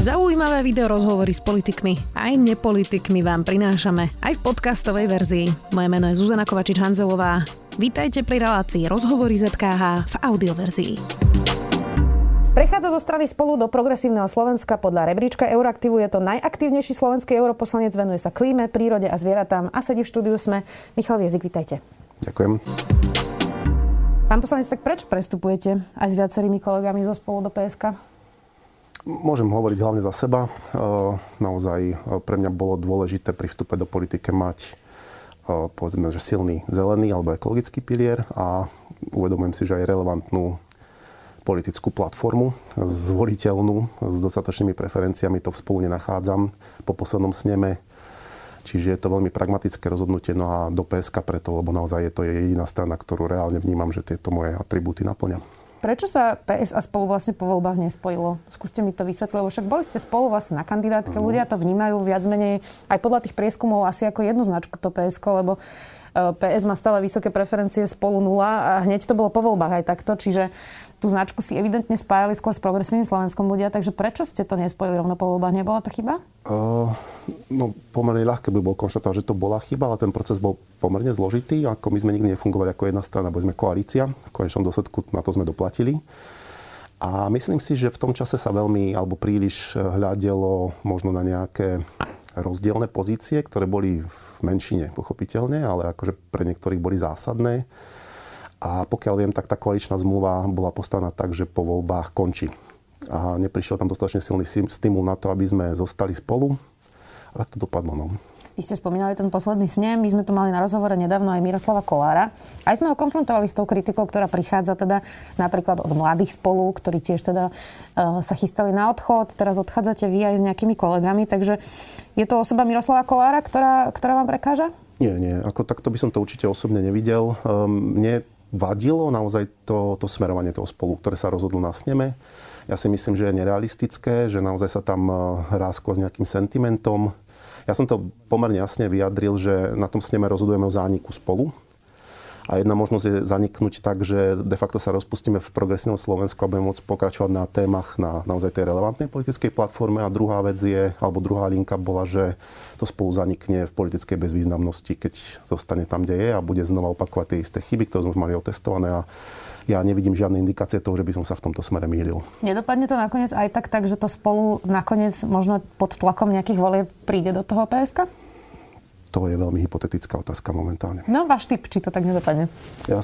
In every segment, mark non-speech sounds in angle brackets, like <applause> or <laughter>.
Zaujímavé video rozhovory s politikmi aj nepolitikmi vám prinášame aj v podcastovej verzii. Moje meno je Zuzana Kovačič-Hanzelová. Vítajte pri relácii Rozhovory ZKH v audioverzii. Prechádza zo strany spolu do progresívneho Slovenska podľa rebríčka Euraktivu. Je to najaktívnejší slovenský europoslanec, venuje sa klíme, prírode a zvieratám a sedí v štúdiu sme. Michal Viezik, vítajte. Ďakujem. Pán poslanec, tak prečo prestupujete aj s viacerými kolegami zo spolu do PSK? Môžem hovoriť hlavne za seba. E, naozaj e, pre mňa bolo dôležité pri vstupe do politike mať e, povedzme, že silný zelený alebo ekologický pilier a uvedomujem si, že aj relevantnú politickú platformu, zvoliteľnú, s dostatočnými preferenciami, to v spolu nenachádzam po poslednom sneme. Čiže je to veľmi pragmatické rozhodnutie, no a do PSK preto, lebo naozaj je to jediná strana, ktorú reálne vnímam, že tieto moje atribúty naplňa. Prečo sa PS a spolu vlastne po voľbách nespojilo? Skúste mi to vysvetliť, lebo však boli ste spolu vlastne na kandidátke, mm. ľudia to vnímajú viac menej aj podľa tých prieskumov asi ako jednu značku to PSK, lebo PS má stále vysoké preferencie spolu nula a hneď to bolo po voľbách aj takto, čiže tú značku si evidentne spájali skôr s progresívnym Slovenskom ľudia, takže prečo ste to nespojili rovno po voľbách? Nebola to chyba? Uh, no, pomerne ľahké by bol konštatovať, že to bola chyba, ale ten proces bol pomerne zložitý. Ako my sme nikdy nefungovali ako jedna strana, boli sme koalícia. V konečnom dôsledku na to sme doplatili. A myslím si, že v tom čase sa veľmi alebo príliš hľadelo možno na nejaké rozdielne pozície, ktoré boli v menšine, pochopiteľne, ale akože pre niektorých boli zásadné. A pokiaľ viem, tak tá koaličná zmluva bola postavená tak, že po voľbách končí. A neprišiel tam dostatočne silný stimul na to, aby sme zostali spolu. A tak to dopadlo. No. Vy ste spomínali ten posledný snem, my sme tu mali na rozhovore nedávno aj Miroslava Kolára. Aj sme ho konfrontovali s tou kritikou, ktorá prichádza teda napríklad od mladých spolu, ktorí tiež teda uh, sa chystali na odchod. Teraz odchádzate vy aj s nejakými kolegami, takže je to osoba Miroslava Kolára, ktorá, ktorá vám prekáža? Nie, nie, ako takto by som to určite osobne nevidel. Um, mne vadilo naozaj to, to smerovanie toho spolu, ktoré sa rozhodlo na sneme. Ja si myslím, že je nerealistické, že naozaj sa tam eh, hrá skôr s nejakým sentimentom. Ja som to pomerne jasne vyjadril, že na tom sneme rozhodujeme o zániku spolu. A jedna možnosť je zaniknúť tak, že de facto sa rozpustíme v progresívnom Slovensku a budeme môcť pokračovať na témach na naozaj tej relevantnej politickej platforme. A druhá vec je, alebo druhá linka bola, že to spolu zanikne v politickej bezvýznamnosti, keď zostane tam, kde je a bude znova opakovať tie isté chyby, ktoré sme už mali otestované. A ja nevidím žiadne indikácie toho, že by som sa v tomto smere mýlil. Nedopadne to nakoniec aj tak, že to spolu nakoniec možno pod tlakom nejakých volieb príde do toho PSK? To je veľmi hypotetická otázka momentálne. No, váš typ, či to tak nedopadne? Ja,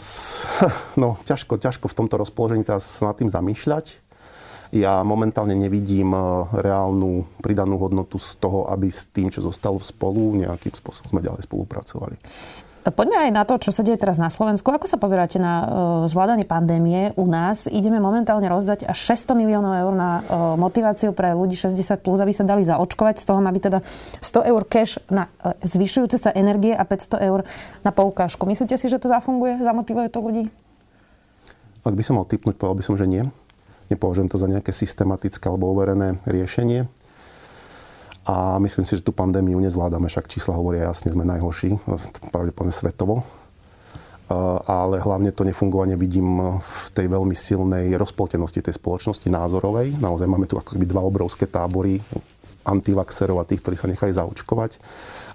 <laughs> no, ťažko, ťažko v tomto rozpoložení teraz sa nad tým zamýšľať. Ja momentálne nevidím e, reálnu pridanú hodnotu z toho, aby s tým, čo zostalo v spolu, nejakým spôsobom sme ďalej spolupracovali. Poďme aj na to, čo sa deje teraz na Slovensku. Ako sa pozeráte na uh, zvládanie pandémie u nás? Ideme momentálne rozdať až 600 miliónov eur na uh, motiváciu pre ľudí 60+, plus, aby sa dali zaočkovať. Z toho byť teda 100 eur cash na uh, zvyšujúce sa energie a 500 eur na poukážku. Myslíte si, že to zafunguje? Zamotivuje to ľudí? Ak by som mal typnúť, povedal by som, že nie. Nepovažujem to za nejaké systematické alebo overené riešenie. A myslím si, že tú pandémiu nezvládame, však čísla hovoria jasne, sme najhorší, pravdepodobne svetovo. Ale hlavne to nefungovanie vidím v tej veľmi silnej rozpoltenosti tej spoločnosti názorovej. Naozaj máme tu ako keby dva obrovské tábory antivaxerov a tých, ktorí sa nechajú zaočkovať.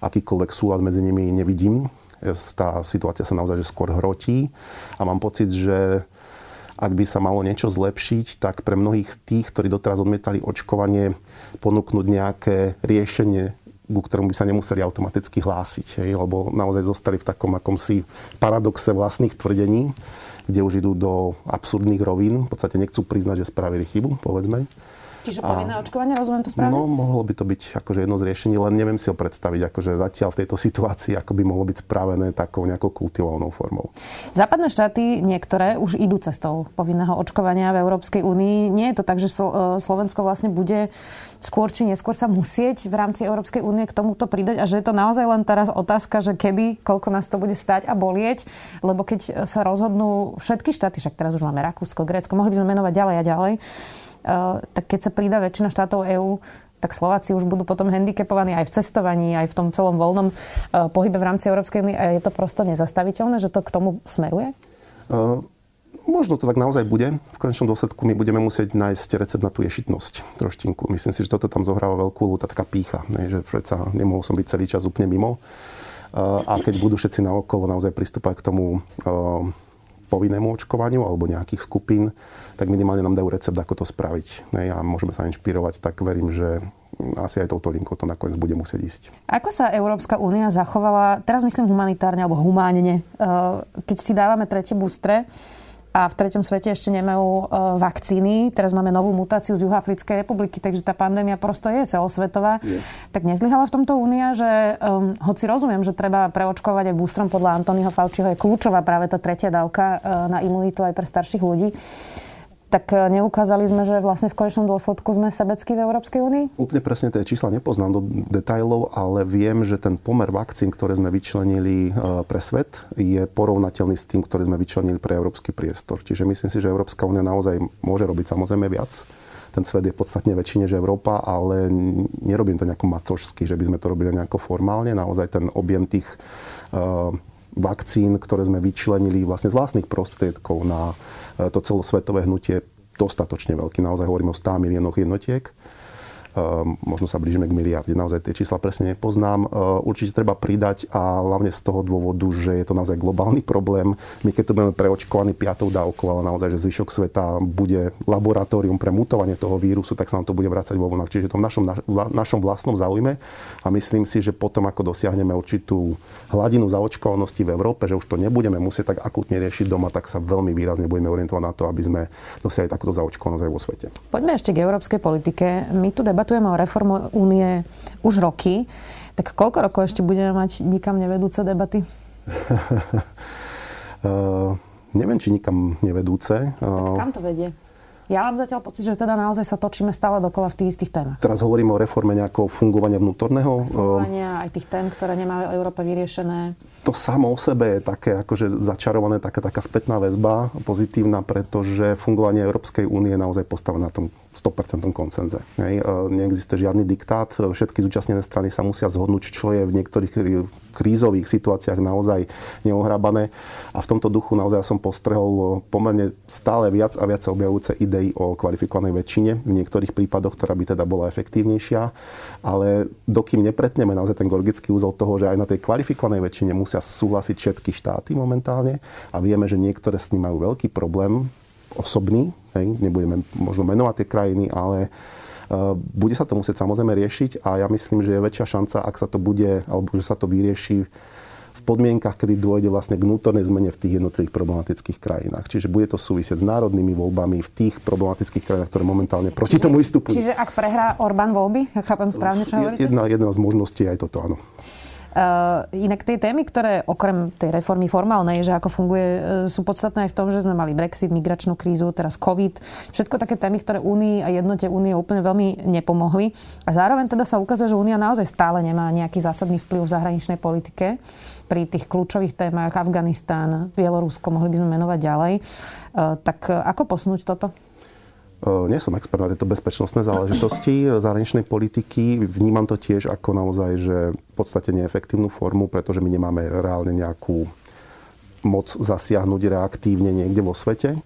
Akýkoľvek súlad medzi nimi nevidím. Tá situácia sa naozaj že skôr hrotí a mám pocit, že ak by sa malo niečo zlepšiť, tak pre mnohých tých, ktorí doteraz odmietali očkovanie, ponúknuť nejaké riešenie, ku ktorému by sa nemuseli automaticky hlásiť. Hej, lebo naozaj zostali v takom akomsi paradoxe vlastných tvrdení, kde už idú do absurdných rovín. V podstate nechcú priznať, že spravili chybu, povedzme. Čiže povinné očkovanie, rozumiem to správne? No, mohlo by to byť akože jedno z riešení, len neviem si ho predstaviť, akože zatiaľ v tejto situácii, ako by mohlo byť spravené takou nejakou kultivovanou formou. Západné štáty niektoré už idú cestou povinného očkovania v Európskej únii. Nie je to tak, že e, Slovensko vlastne bude skôr či neskôr sa musieť v rámci Európskej únie k tomuto pridať a že je to naozaj len teraz otázka, že kedy, koľko nás to bude stať a bolieť, lebo keď sa rozhodnú všetky štáty, však teraz už máme Rakúsko, Grécko, mohli by sme menovať ďalej a ďalej, tak keď sa pridá väčšina štátov EÚ, tak Slováci už budú potom handicapovaní aj v cestovaní, aj v tom celom voľnom eh, pohybe v rámci Európskej únie. A je to prosto nezastaviteľné, že to k tomu smeruje? Uh, možno to tak naozaj bude. V konečnom dôsledku my budeme musieť nájsť recept na tú ješitnosť troštinku. Myslím si, že toto tam zohráva veľkú tá taká pícha, ne, že predsa nemohol som byť celý čas úplne mimo. A keď budú všetci naokolo naozaj pristúpať k tomu povinnému očkovaniu alebo nejakých skupín, tak minimálne nám dajú recept, ako to spraviť. A môžeme sa inšpirovať, tak verím, že asi aj touto linkou to nakoniec bude musieť ísť. Ako sa Európska únia zachovala, teraz myslím humanitárne alebo humánne, keď si dávame tretie boostre, a v treťom svete ešte nemajú e, vakcíny. Teraz máme novú mutáciu z Juhoafrickej republiky, takže tá pandémia prosto je celosvetová. Je. Tak nezlyhala v tomto únia, že um, hoci rozumiem, že treba preočkovať aj boostrom podľa Antonyho Fauciho, je kľúčová práve tá tretia dávka uh, na imunitu aj pre starších ľudí tak e, neukázali sme, že vlastne v konečnom dôsledku sme sebeckí v Európskej únii? Úplne presne tie čísla nepoznám do detajlov, ale viem, že ten pomer vakcín, ktoré sme vyčlenili e, pre svet, je porovnateľný s tým, ktorý sme vyčlenili pre európsky priestor. Čiže myslím si, že Európska únia naozaj môže robiť samozrejme viac. Ten svet je podstatne väčší než Európa, ale nerobím to nejako macožsky, že by sme to robili nejako formálne. Naozaj ten objem tých uh, vakcín, ktoré sme vyčlenili vlastne z vlastných prostriedkov na to celosvetové hnutie dostatočne veľký. Naozaj hovorím o 100 miliónoch jednotiek. Ehm, možno sa blížime k miliarde. Naozaj tie čísla presne nepoznám. Ehm, určite treba pridať a hlavne z toho dôvodu, že je to naozaj globálny problém. My keď to budeme preočkovaní piatou dávkou, ale naozaj, že zvyšok sveta bude laboratórium pre mutovanie toho vírusu, tak sa nám to bude vrácať vo vlnách. Čiže to v našom, našom vlastnom záujme a myslím si, že potom, ako dosiahneme určitú hladinu zaočkovanosti v Európe, že už to nebudeme musieť tak akutne riešiť doma, tak sa veľmi výrazne budeme orientovať na to, aby sme dosiahli takúto zaočkovanosť aj vo svete. Poďme ešte k európskej politike. My tu debatujeme o reformu únie už roky. Tak koľko rokov ešte budeme mať nikam nevedúce debaty? <laughs> uh, neviem, či nikam nevedúce. Tak kam to vedie? Ja mám zatiaľ pocit, že teda naozaj sa točíme stále dokola v tých istých témach. Teraz hovoríme o reforme nejakého fungovania vnútorného. Fungovania aj tých tém, ktoré nemajú Európa vyriešené. To samo o sebe je také akože začarované, taká, taká spätná väzba pozitívna, pretože fungovanie Európskej únie je naozaj postavené na tom 100% koncenze. Hej. E, neexistuje žiadny diktát. Všetky zúčastnené strany sa musia zhodnúť, čo je v niektorých krízových situáciách naozaj neohrabané. A v tomto duchu naozaj som postrehol pomerne stále viac a viac objavujúce idei o kvalifikovanej väčšine, v niektorých prípadoch, ktorá by teda bola efektívnejšia. Ale dokým nepretneme naozaj ten gorgický úzol toho, že aj na tej kvalifikovanej väčšine musia súhlasiť všetky štáty momentálne a vieme, že niektoré s ním majú veľký problém, osobný, hej, nebudeme možno menovať tie krajiny, ale bude sa to musieť samozrejme riešiť a ja myslím, že je väčšia šanca, ak sa to bude, alebo že sa to vyrieši v podmienkach, kedy dôjde vlastne k vnútornej zmene v tých jednotlivých problematických krajinách. Čiže bude to súvisieť s národnými voľbami v tých problematických krajinách, ktoré momentálne proti čiže, tomu vystupujú. Čiže ak prehrá Orbán voľby, chápem správne, čo hovoríte? Jedna, jedna z možností je aj toto, áno. Uh, inak tie témy, ktoré okrem tej reformy formálnej, že ako funguje, uh, sú podstatné aj v tom, že sme mali Brexit, migračnú krízu, teraz COVID. Všetko také témy, ktoré Únii a jednote Únie úplne veľmi nepomohli. A zároveň teda sa ukazuje, že Únia naozaj stále nemá nejaký zásadný vplyv v zahraničnej politike pri tých kľúčových témach Afganistán, Bielorusko, mohli by sme menovať ďalej. Uh, tak ako posunúť toto? Nie som expert na tieto bezpečnostné záležitosti zahraničnej politiky. Vnímam to tiež ako naozaj, že v podstate neefektívnu formu, pretože my nemáme reálne nejakú moc zasiahnuť reaktívne niekde vo svete.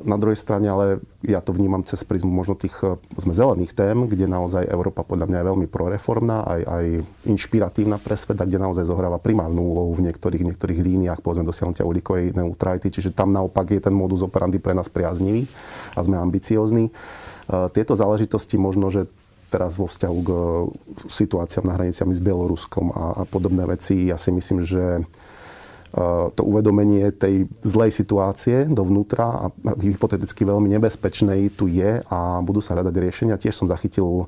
Na druhej strane ale ja to vnímam cez prízmu možno tých sme zelených tém, kde naozaj Európa podľa mňa je veľmi proreformná, aj, aj inšpiratívna pre svet, kde naozaj zohráva primárnu úlohu v niektorých, niektorých líniách, povedzme dosiahnutia uhlíkovej neutrality, čiže tam naopak je ten modus operandi pre nás priaznivý a sme ambiciozní. Tieto záležitosti možno, že teraz vo vzťahu k situáciám na hraniciami s Bieloruskom a, a podobné veci, ja si myslím, že to uvedomenie tej zlej situácie dovnútra a hypoteticky veľmi nebezpečnej tu je a budú sa hľadať riešenia. Tiež som zachytil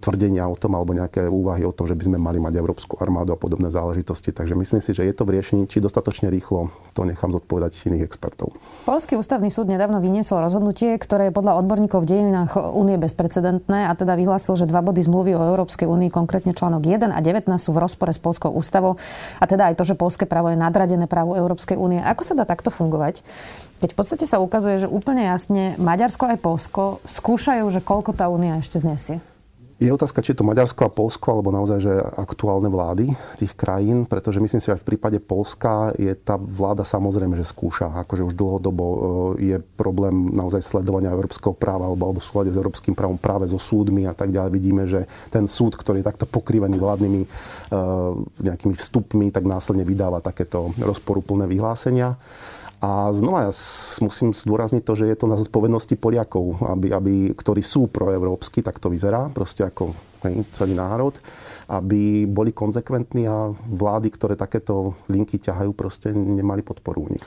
tvrdenia o tom alebo nejaké úvahy o tom, že by sme mali mať európsku armádu a podobné záležitosti. Takže myslím si, že je to v riešení, či dostatočne rýchlo, to nechám zodpovedať iných expertov. Polský ústavný súd nedávno vyniesol rozhodnutie, ktoré je podľa odborníkov v dejinách únie bezprecedentné a teda vyhlásil, že dva body zmluvy o Európskej únii, konkrétne článok 1 a 19 sú v rozpore s Polskou ústavou a teda aj to, že polské právo je nadradené právu Európskej únie. Ako sa dá takto fungovať? Keď v podstate sa ukazuje, že úplne jasne Maďarsko aj Polsko skúšajú, že koľko tá únia ešte znesie. Je otázka, či je to Maďarsko a Polsko, alebo naozaj, že aktuálne vlády tých krajín, pretože myslím si, že aj v prípade Polska je tá vláda samozrejme, že skúša. Akože už dlhodobo e, je problém naozaj sledovania európskeho práva alebo, alebo súlade s európskym právom práve so súdmi a tak ďalej. Vidíme, že ten súd, ktorý je takto pokrývaný vládnymi uh, nejakými vstupmi, tak následne vydáva takéto rozporuplné vyhlásenia. A znova ja musím zdôrazniť to, že je to na zodpovednosti Poliakov, aby, aby, ktorí sú proeurópsky, tak to vyzerá, proste ako hej, celý národ, aby boli konzekventní a vlády, ktoré takéto linky ťahajú, proste nemali podporu u nich.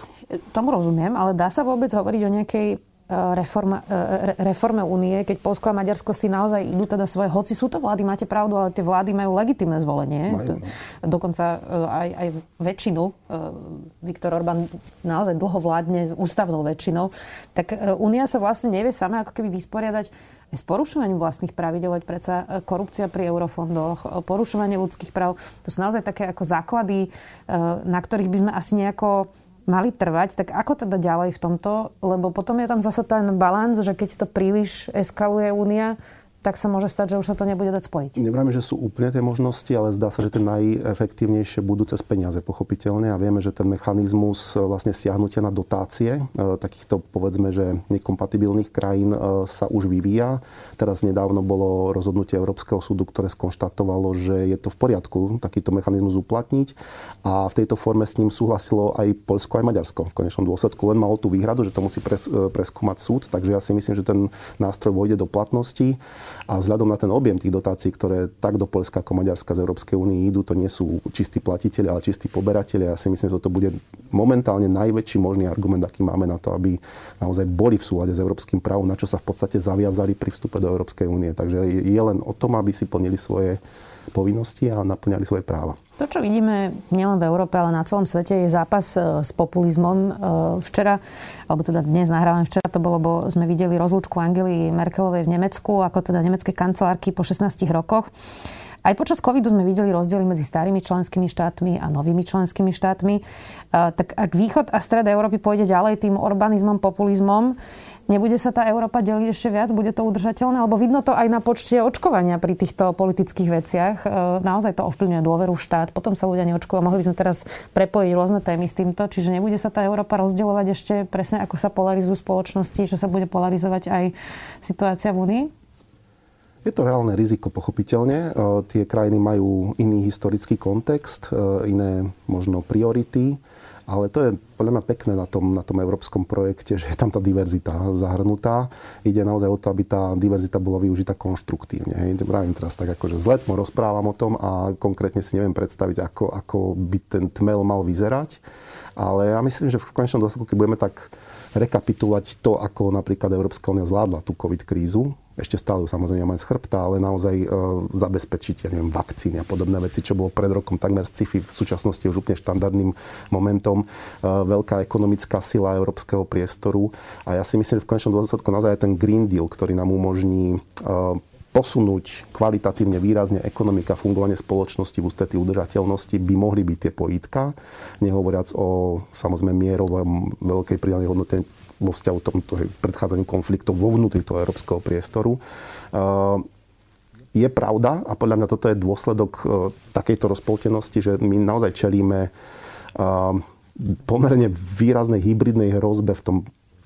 Tomu rozumiem, ale dá sa vôbec hovoriť o nejakej reforma, e, reforme únie, keď Polsko a Maďarsko si naozaj idú teda svoje, hoci sú to vlády, máte pravdu, ale tie vlády majú legitimné zvolenie. Majú, no. Dokonca e, aj, aj väčšinu. Viktor Orbán naozaj dlho vládne s ústavnou väčšinou. Tak únia sa vlastne nevie sama ako keby vysporiadať s porušovaním vlastných pravidel, veď predsa korupcia pri eurofondoch, porušovanie ľudských práv, to sú naozaj také ako základy, na ktorých by sme asi nejako mali trvať, tak ako teda ďalej v tomto? Lebo potom je tam zase ten balans, že keď to príliš eskaluje únia, tak sa môže stať, že už sa to nebude dať spojiť. Nevrajme, že sú úplne tie možnosti, ale zdá sa, že tie najefektívnejšie budú cez peniaze, pochopiteľne. A vieme, že ten mechanizmus e, vlastne siahnutia na dotácie e, takýchto, povedzme, že nekompatibilných krajín e, sa už vyvíja. Teraz nedávno bolo rozhodnutie Európskeho súdu, ktoré skonštatovalo, že je to v poriadku takýto mechanizmus uplatniť. A v tejto forme s ním súhlasilo aj Polsko, aj Maďarsko. V konečnom dôsledku len malo tú výhradu, že to musí pres, preskúmať súd. Takže ja si myslím, že ten nástroj vojde do platnosti. A vzhľadom na ten objem tých dotácií, ktoré tak do Polska ako Maďarska z Európskej únie idú, to nie sú čistí platiteľi, ale čistí poberatelia. Ja si myslím, že toto bude momentálne najväčší možný argument, aký máme na to, aby naozaj boli v súlade s európskym právom, na čo sa v podstate zaviazali pri vstupe do Európskej únie. Takže je len o tom, aby si plnili svoje povinnosti a naplňali svoje práva. To, čo vidíme nielen v Európe, ale na celom svete, je zápas e, s populizmom. E, včera, alebo teda dnes nahrávame, včera to bolo, bo sme videli rozlúčku Angely Merkelovej v Nemecku, ako teda nemecké kancelárky po 16 rokoch. Aj počas covidu sme videli rozdiely medzi starými členskými štátmi a novými členskými štátmi. E, tak ak východ a stred Európy pôjde ďalej tým urbanizmom, populizmom, Nebude sa tá Európa deliť ešte viac? Bude to udržateľné? Alebo vidno to aj na počte očkovania pri týchto politických veciach. E, naozaj to ovplyvňuje dôveru v štát. Potom sa ľudia neočkujú. Mohli by sme teraz prepojiť rôzne témy s týmto. Čiže nebude sa tá Európa rozdielovať ešte presne ako sa polarizujú spoločnosti, že sa bude polarizovať aj situácia v Únii? Je to reálne riziko, pochopiteľne. E, tie krajiny majú iný historický kontext, e, iné možno priority ale to je podľa mňa pekné na tom, na tom európskom projekte, že je tam tá diverzita zahrnutá. Ide naozaj o to, aby tá diverzita bola využitá konštruktívne. Hej. Vravím teraz tak, ako, že zletmo rozprávam o tom a konkrétne si neviem predstaviť, ako, ako by ten tmel mal vyzerať. Ale ja myslím, že v konečnom dôsledku, keď budeme tak rekapitulovať to, ako napríklad Európska únia zvládla tú COVID krízu, ešte stále samozrejme máme z chrbta, ale naozaj e, zabezpečiť, ja neviem, vakcíny a podobné veci, čo bolo pred rokom takmer sci-fi, v súčasnosti už úplne štandardným momentom. E, veľká ekonomická sila európskeho priestoru a ja si myslím, že v konečnom dôsledku naozaj ten Green Deal, ktorý nám umožní e, posunúť kvalitatívne výrazne ekonomika, fungovanie spoločnosti v ústretí udržateľnosti by mohli byť tie pojítka, nehovoriac o samozrejme mierovom veľkej pridanej hodnote vo vzťahu tomto predchádzaní konfliktov vo vnútri toho európskeho priestoru. Je pravda, a podľa mňa toto je dôsledok e, takejto rozpoltenosti, že my naozaj čelíme pomerne výraznej hybridnej hrozbe v tom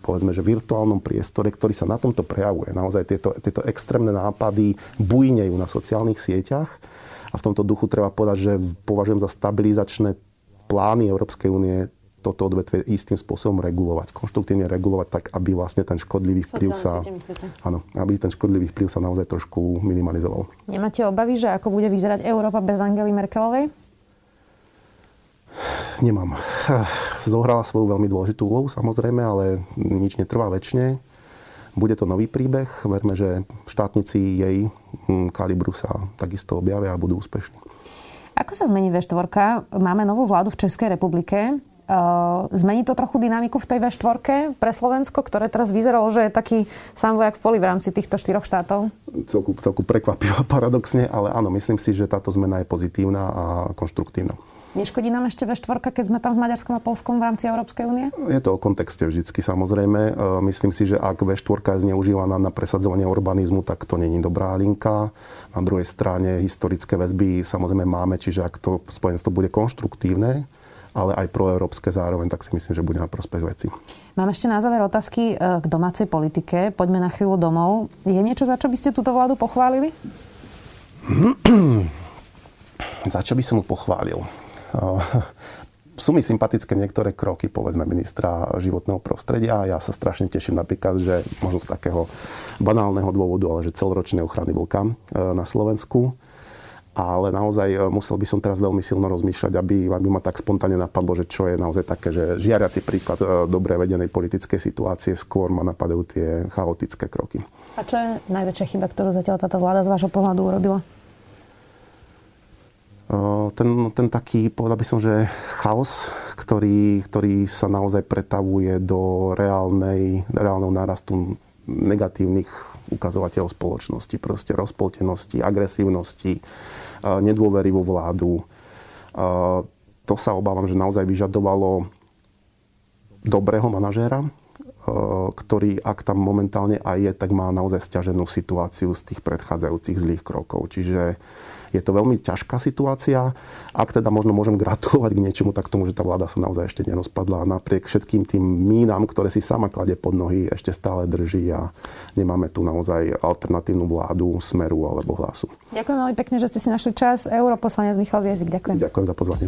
povedzme, že virtuálnom priestore, ktorý sa na tomto prejavuje. Naozaj tieto, tieto extrémne nápady bujnejú na sociálnych sieťach a v tomto duchu treba povedať, že považujem za stabilizačné plány Európskej únie toto odvetvie istým spôsobom regulovať, konštruktívne regulovať tak, aby vlastne ten škodlivý vplyv sa... Áno, aby ten škodlivý vplyv sa naozaj trošku minimalizoval. Nemáte obavy, že ako bude vyzerať Európa bez Angely Merkelovej? Nemám. Zohrala svoju veľmi dôležitú úlohu, samozrejme, ale nič netrvá väčšine. Bude to nový príbeh. Verme, že štátnici jej hm, kalibru sa takisto objavia a budú úspešní. Ako sa zmení V4? Máme novú vládu v Českej republike. Zmení to trochu dynamiku v tej V4 pre Slovensko, ktoré teraz vyzeralo, že je taký sám vojak v poli v rámci týchto štyroch štátov? Celku, celku prekvapivo <laughs> paradoxne, ale áno, myslím si, že táto zmena je pozitívna a konštruktívna. Neškodí nám ešte V4, keď sme tam s Maďarskom a Polskom v rámci Európskej únie? Je to o kontexte vždycky samozrejme. E, myslím si, že ak V4 je zneužívaná na presadzovanie urbanizmu, tak to není dobrá linka. Na druhej strane historické väzby samozrejme máme, čiže ak to spojenstvo bude konštruktívne, ale aj proeurópske zároveň, tak si myslím, že bude na prospech veci. Mám ešte na záver otázky e, k domácej politike. Poďme na chvíľu domov. Je niečo, za čo by ste túto vládu pochválili? <clears throat> za čo by som mu pochválil? <laughs> sú mi sympatické niektoré kroky, povedzme, ministra životného prostredia. Ja sa strašne teším napríklad, že možno z takého banálneho dôvodu, ale že celoročné ochrany vlka e, na Slovensku. Ale naozaj e, musel by som teraz veľmi silno rozmýšľať, aby, aby ma tak spontánne napadlo, že čo je naozaj také, že žiariaci príklad e, dobre vedenej politickej situácie, skôr ma napadajú tie chaotické kroky. A čo je najväčšia chyba, ktorú zatiaľ táto vláda z vášho pohľadu urobila? ten, ten taký, povedal by som, že chaos, ktorý, ktorý sa naozaj pretavuje do reálnej, reálneho nárastu negatívnych ukazovateľov spoločnosti, proste rozpoltenosti, agresívnosti, nedôvery vo vládu. To sa obávam, že naozaj vyžadovalo dobrého manažéra, ktorý, ak tam momentálne aj je, tak má naozaj stiaženú situáciu z tých predchádzajúcich zlých krokov. Čiže je to veľmi ťažká situácia. Ak teda možno môžem gratulovať k niečomu, tak tomu, že tá vláda sa naozaj ešte nerozpadla a napriek všetkým tým mínam, ktoré si sama kladie pod nohy, ešte stále drží a nemáme tu naozaj alternatívnu vládu, smeru alebo hlasu. Ďakujem veľmi pekne, že ste si našli čas. Europoslanec Michal Viezik, ďakujem. Ďakujem za pozvanie.